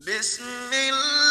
بسم الله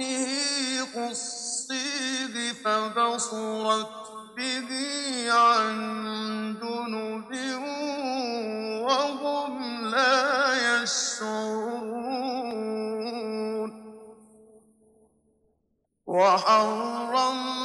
ربه قصيد فبصرت به عن جنب وهم لا يشعرون. وحرمنا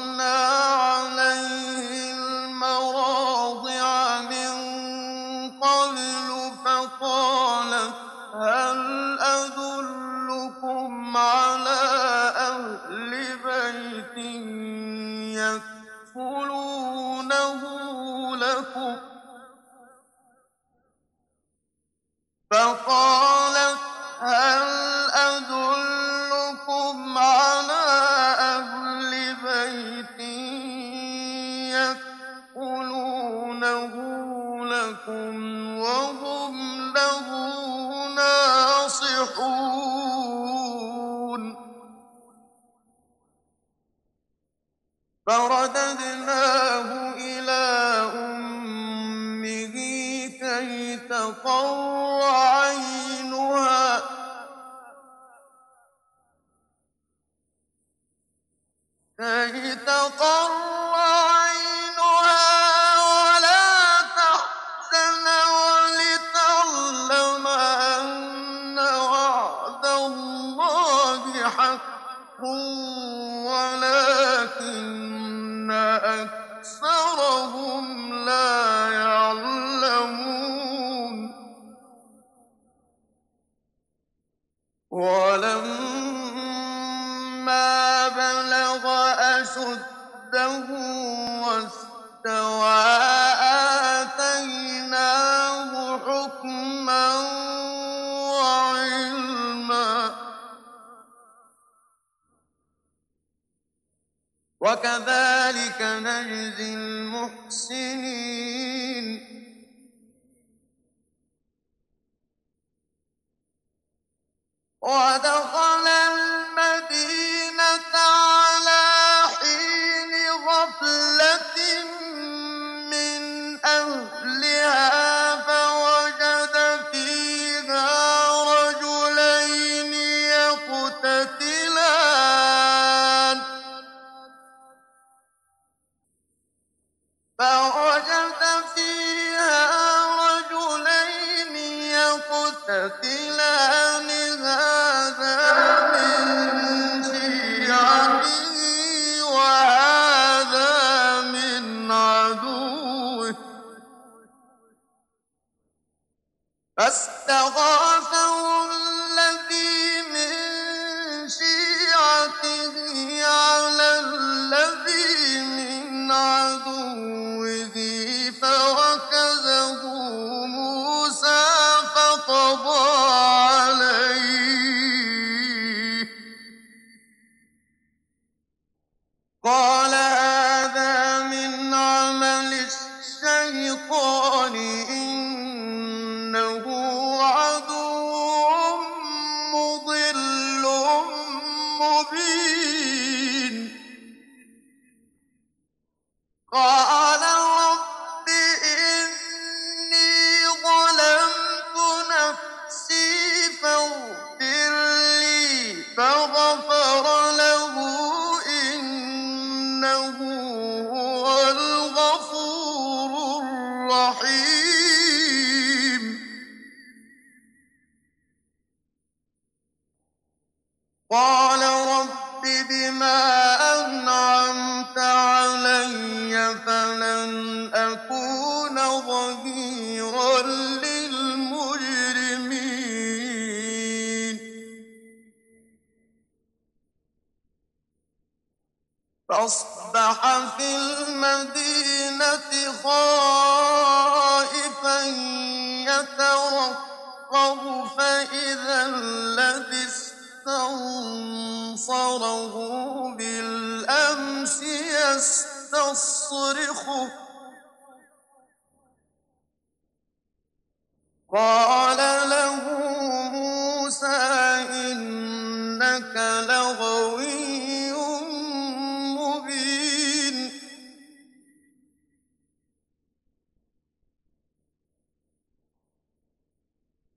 فقالت هل أدلكم على أهل بيت يكفلونه لكم وهم له ناصحون؟ فرددناه كي تقر صده واستوى آتيناه حكما وعلما. وكذلك نجزي المحسنين.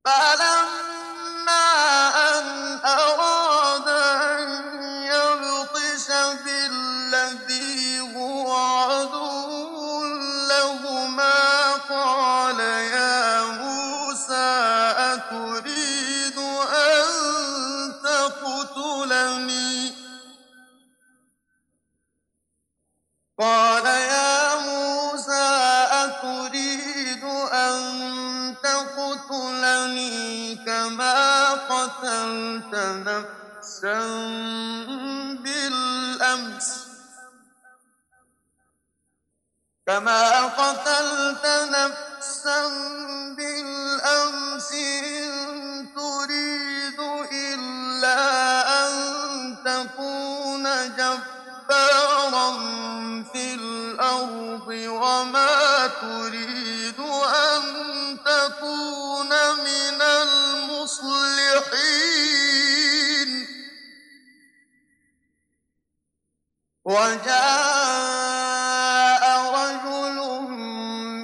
But قتلت نفسا بالأمس. كما قتلت نفسا بالأمس إن تريد إلا أن تكون جبارا في الأرض وما تريد وجاء رجل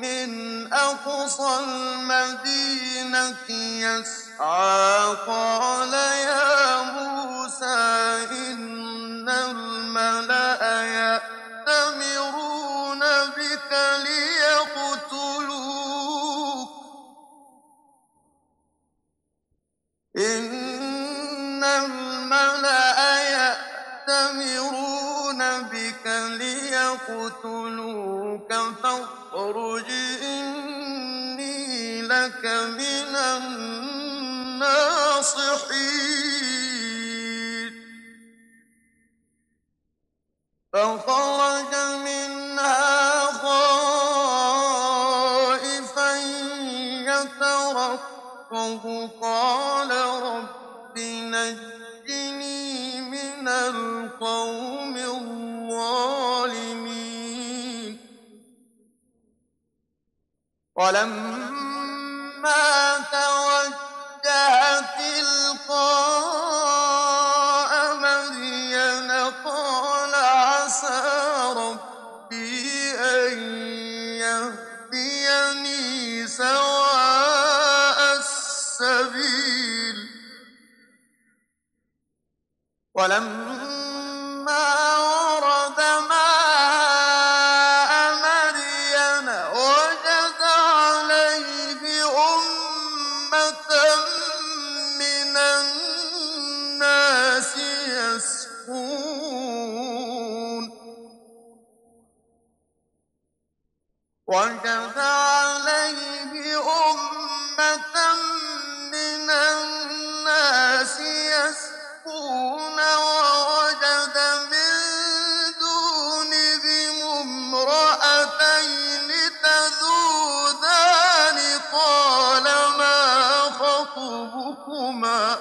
من أقصى المدينة يسعى قال يا فاخرج إني لك من الناصحين. فخرج ولما توجه تلقاء مدين قال عسى ربي أن يهديني سواء السبيل. ولما ربكما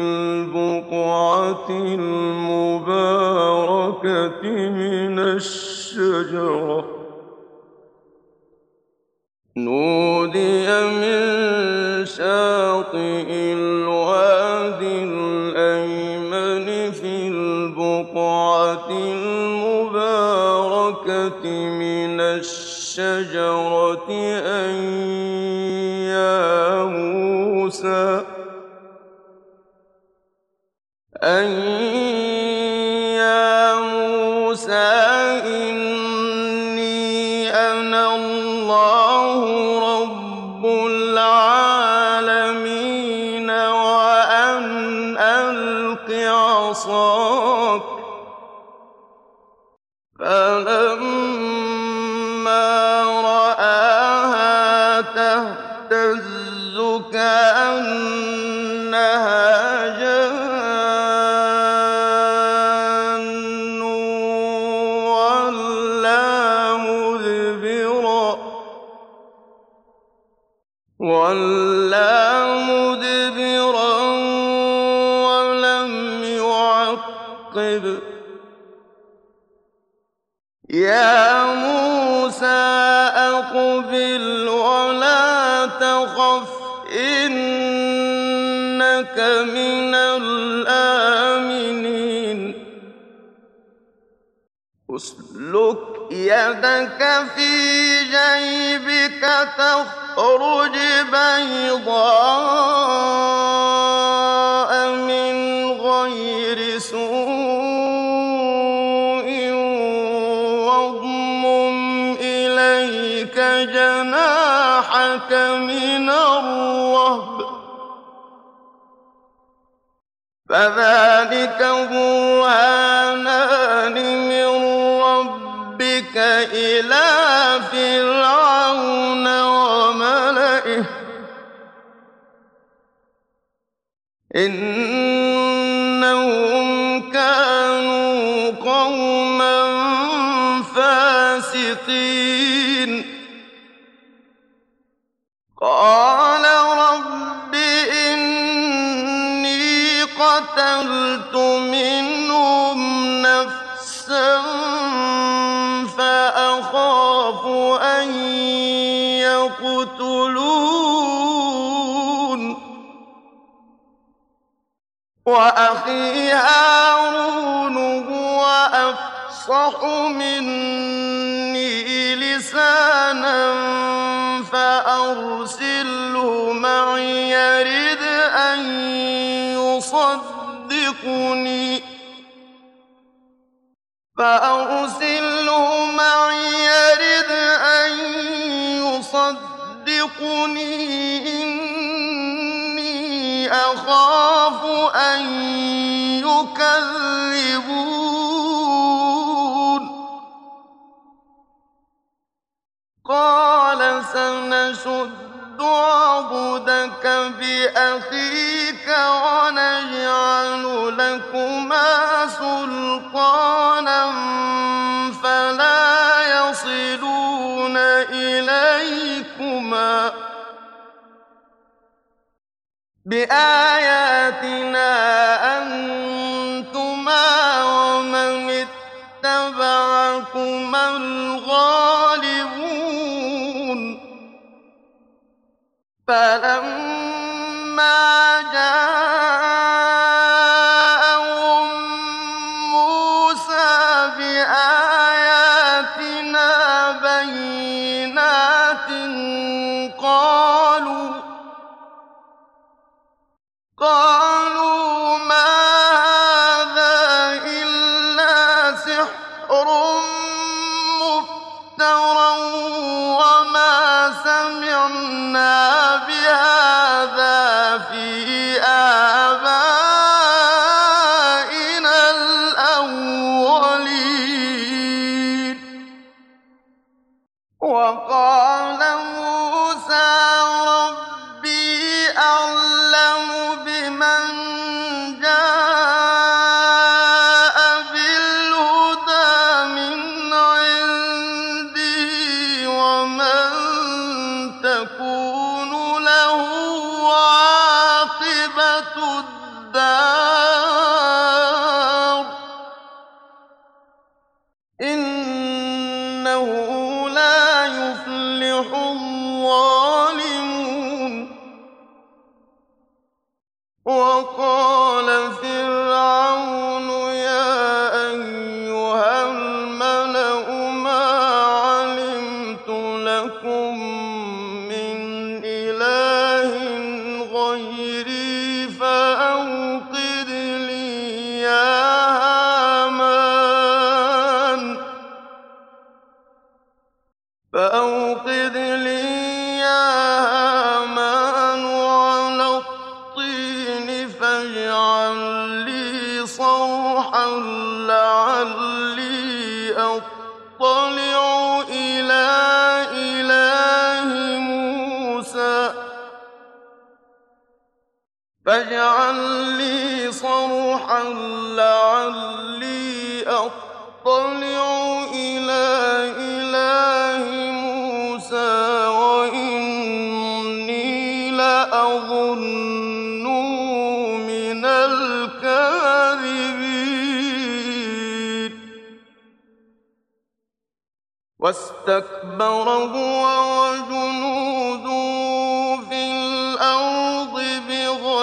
البقعة المباركة من الشجرة. نودي من شاطئ الوادي الأيمن في البقعة المباركة من الشجرة أن يدك في جيبك تخرج بيضاء من غير سوء واضم إليك جناحك من الرهب. فذلك برهانان من ربك إلى فرعون وملئه. إنهم كانوا قوما فاسقين. قال وأخي هارون هو مني لسانا فأرسله معي يرد يصدقني. فأرسله معي يرد أن يصدقني. إن أخاف أن يكذبون بآياتنا أنتما ومن اتبعكما الغالبون. فلا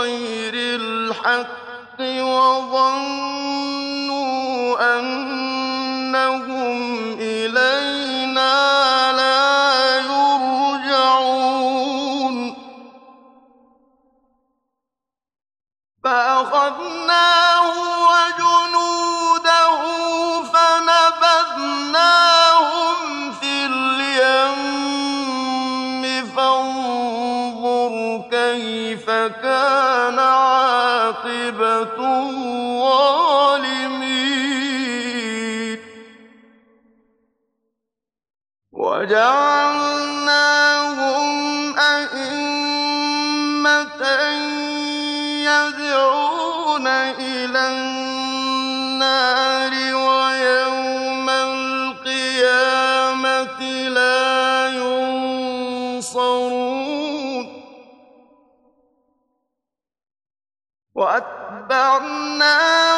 غير الحق وظنوا واتبعنا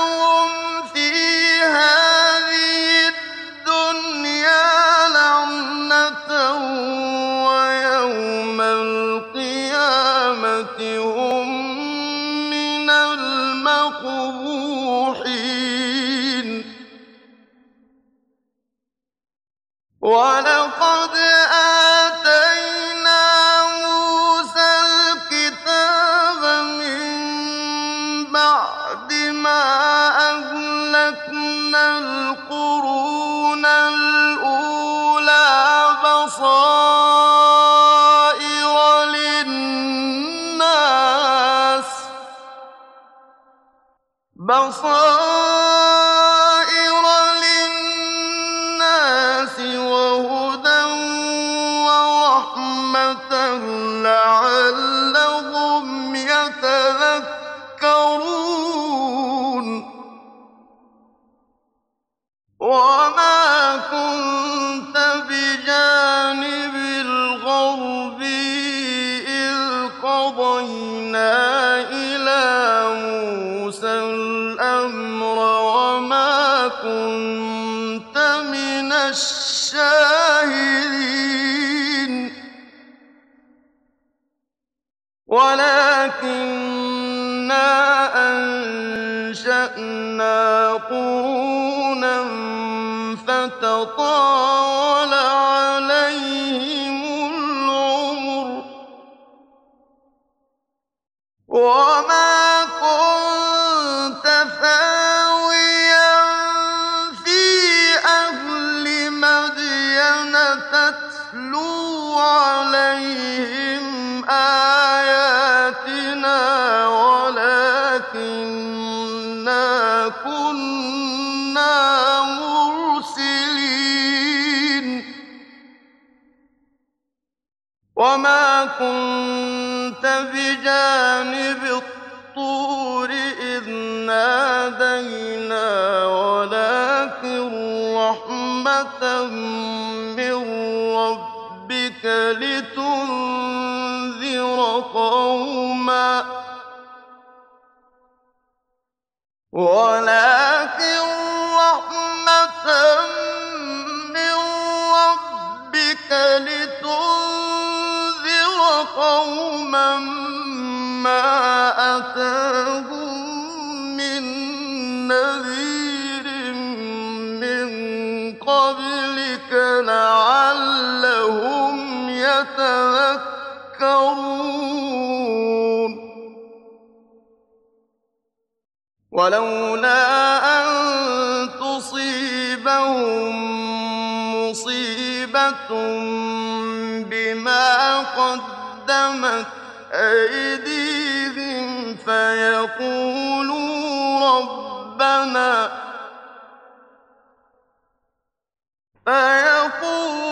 وفاق قرونا فَتَطَاوَلَ كنت بجانب الطور إذ نادينا ولكن رحمة من ربك لتنذر قوما. ولولا أن تصيبهم مصيبة بما قدمت أيديهم فيقولوا ربنا فيقولوا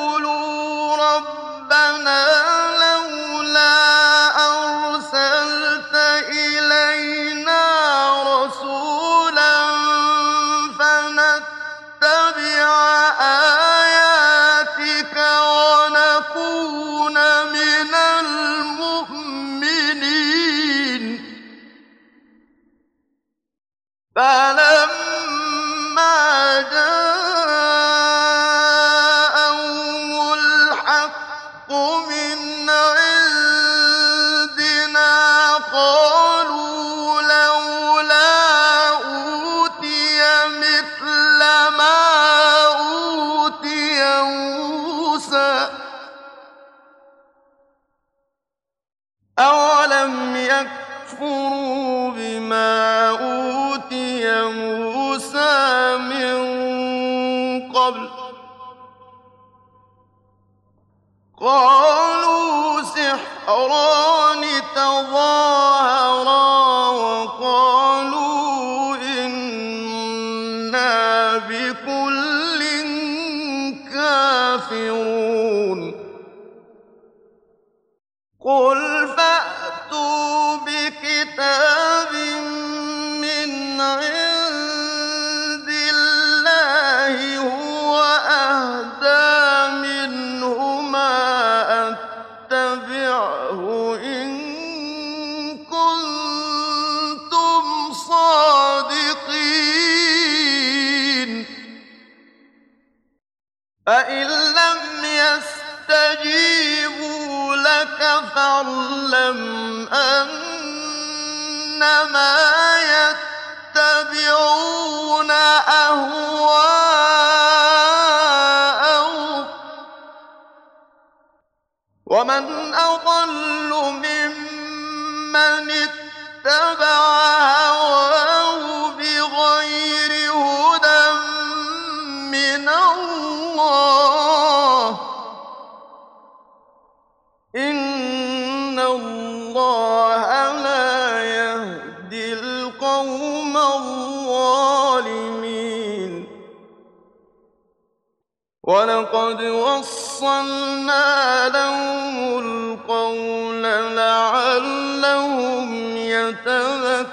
أضل ممن اتبع هواه بغير هدى من الله. إن الله لا يهدي القوم الظالمين. ولقد وصلنا لهم القول لعلهم يتذكرون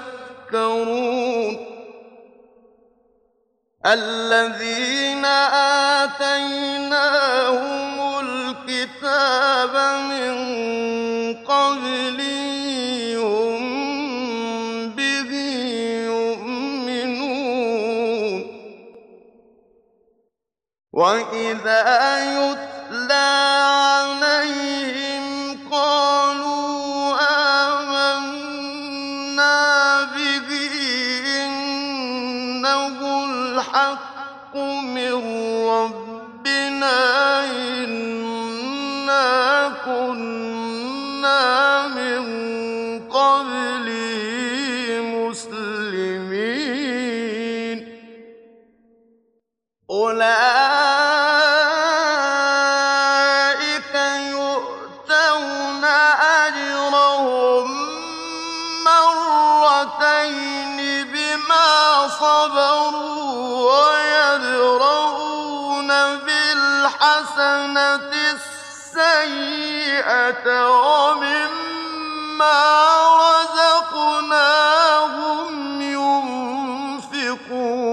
الذين آتيناهم الكتاب من قبله هم به يؤمنون وإذا يتلى بالحسنة السيئة ومما رزقناهم ينفقون.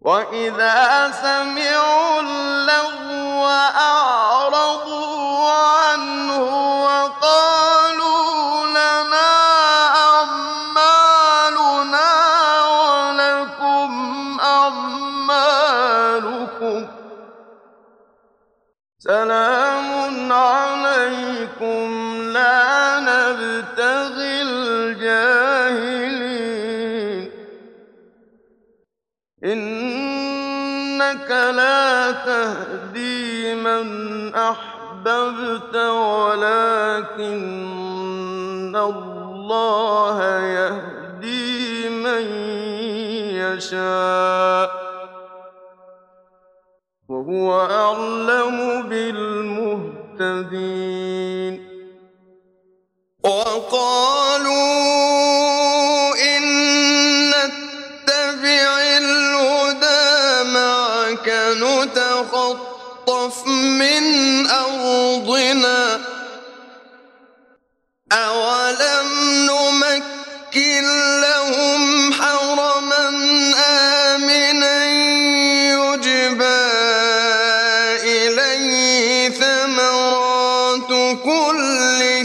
وإذا سمعوا اللغو لا تهدي من أحببت ولكن الله يهدي من يشاء. وهو أعلم بالمهتدين. وقالوا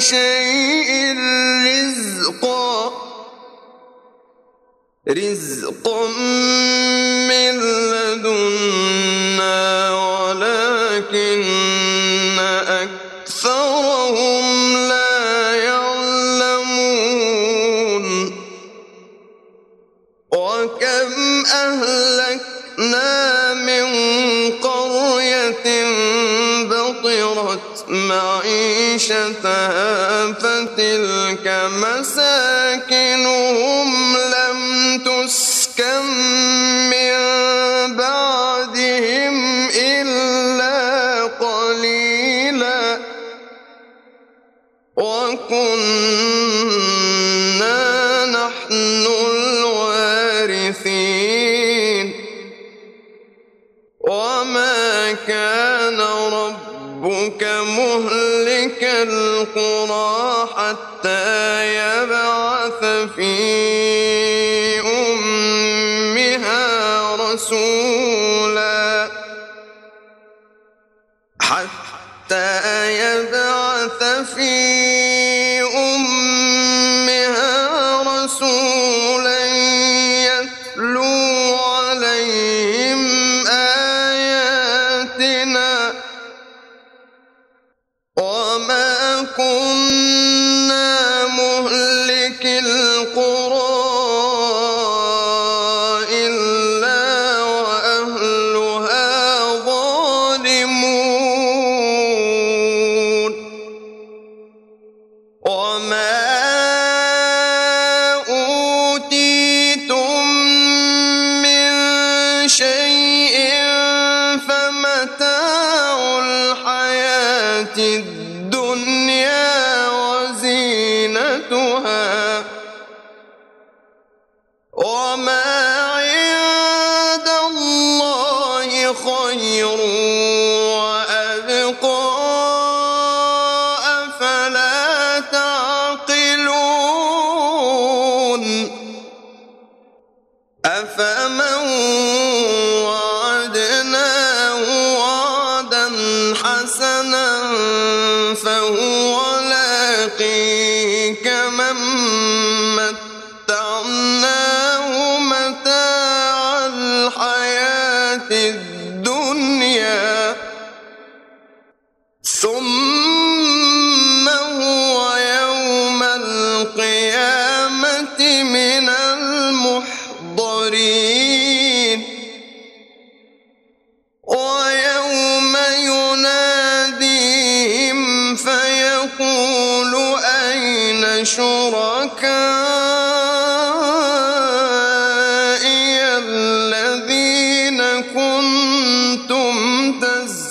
شيء رزقا. رزقا فتلك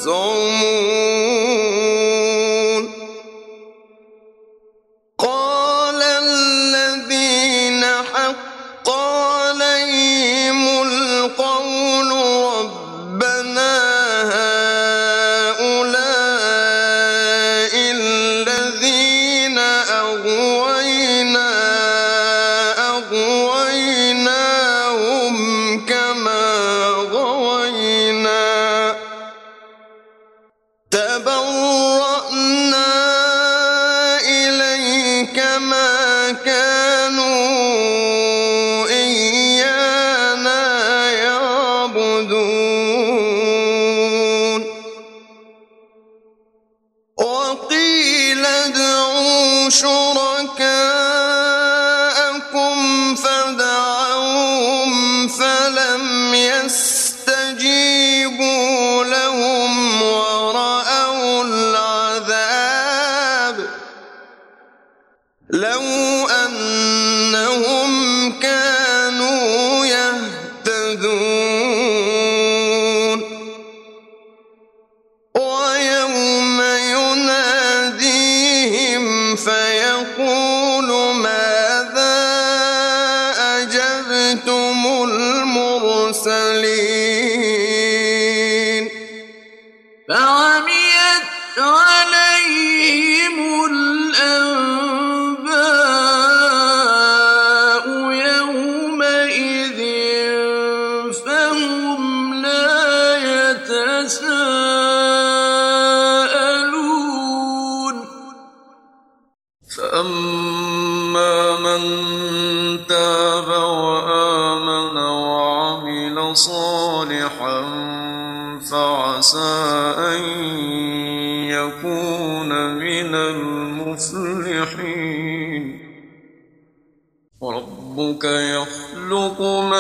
zone. يخلق ما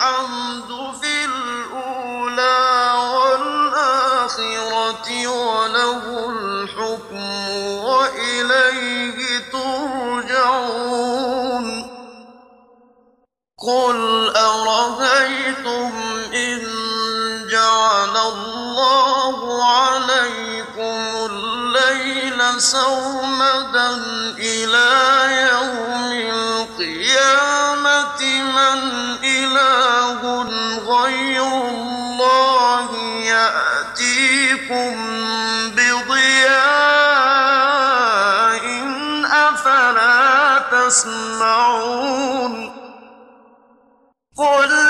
الحمد في الأولى والآخرة وله الحكم وإليه ترجعون. قل أرأيتم إن جعل الله عليكم الليل سرمدا إلى تسمعون قل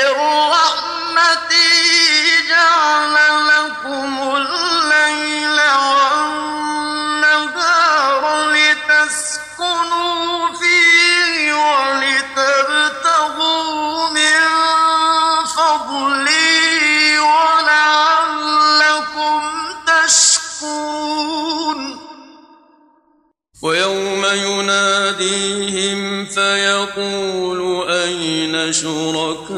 ومن شركائي.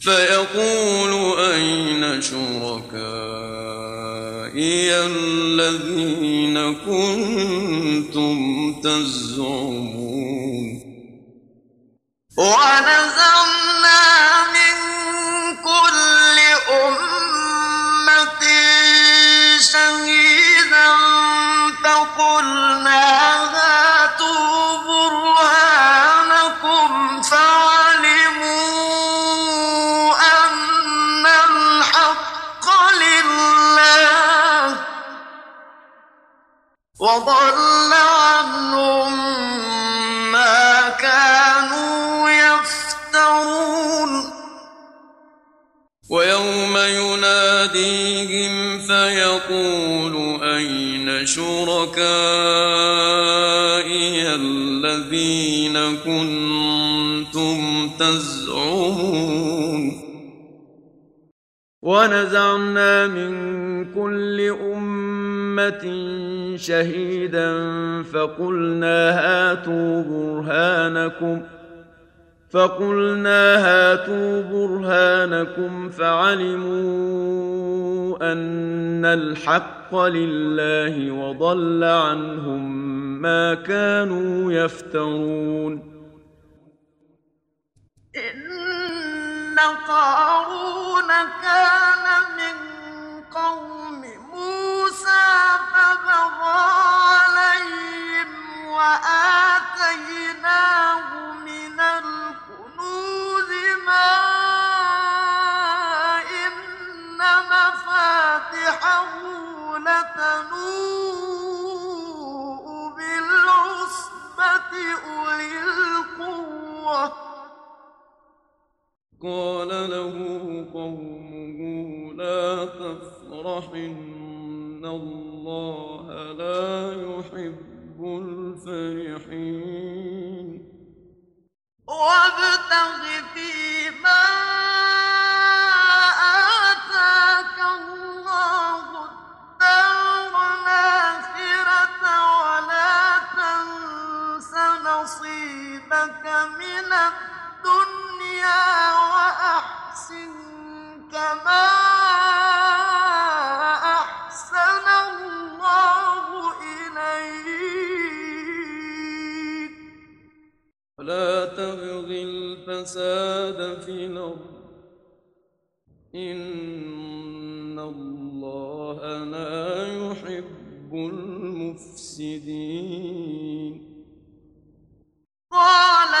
فيقول أين شركائي الذين كنتم تزعمون؟ ونزعنا فيقول أين شركائي الذين كنتم تزعمون؟ ونزعنا من كل أمة شهيدا فقلنا هاتوا برهانكم فقلنا هاتوا برهانكم فعلموا أن الحق لله وضل عنهم ما كانوا يفترون. إن قارون كان من قوم موسى فبغى عليهم وآتيناه قال له قومه لا تفرح إن الله لا يحب الفرحين. وابتغ فيما من الدنيا ولا تبغ الفساد في الأرض. إن الله لا يحب المفسدين. قال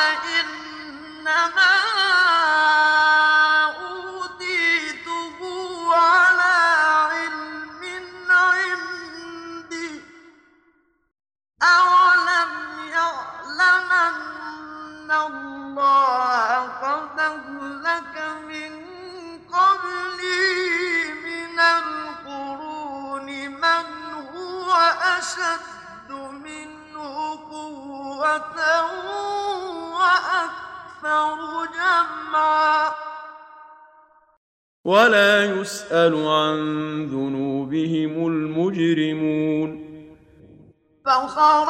يسأل عن ذنوبهم المجرمون. فخرج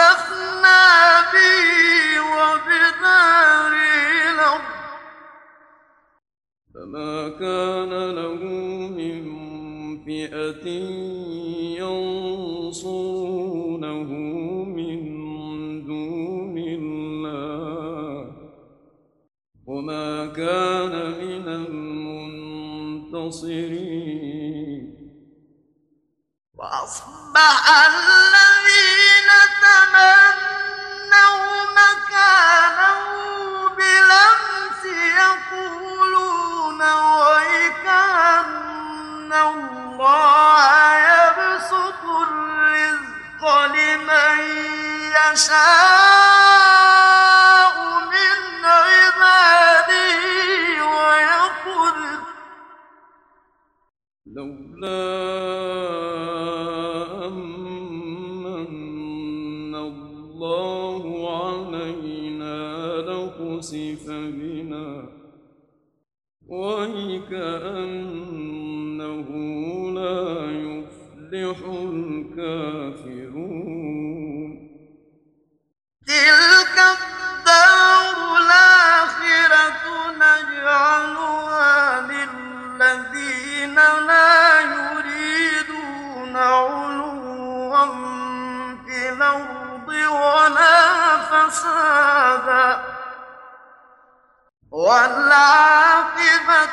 والعاقبة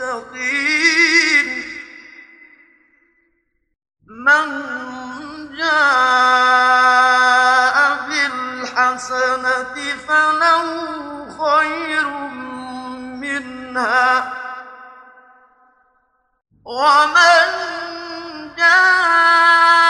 للمتقين. من جاء بالحسنة فله خير منها. ومن جاء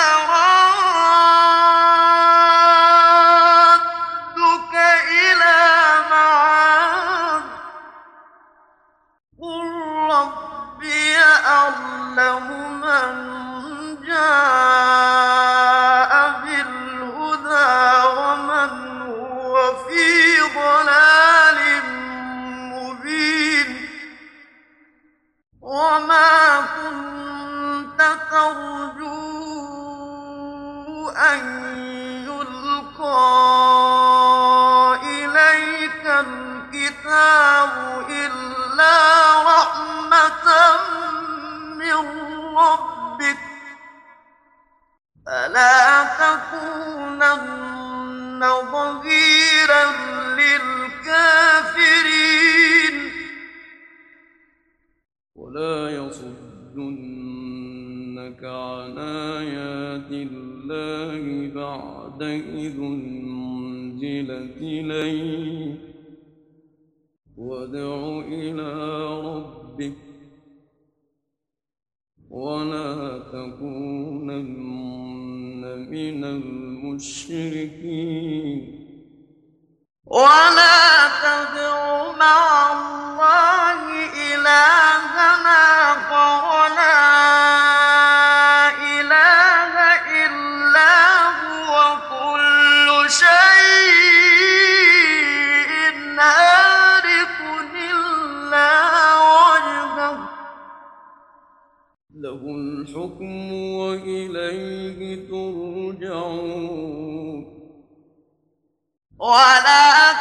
فلا تكونن ظهيرا للكافرين؟ ولا يصدنك عن آيات الله بعد إذ أنزلت إليه وادع إلى ربك. ولا تكونن من المشركين. ولا تدع مع الله إلهنا فولا ولا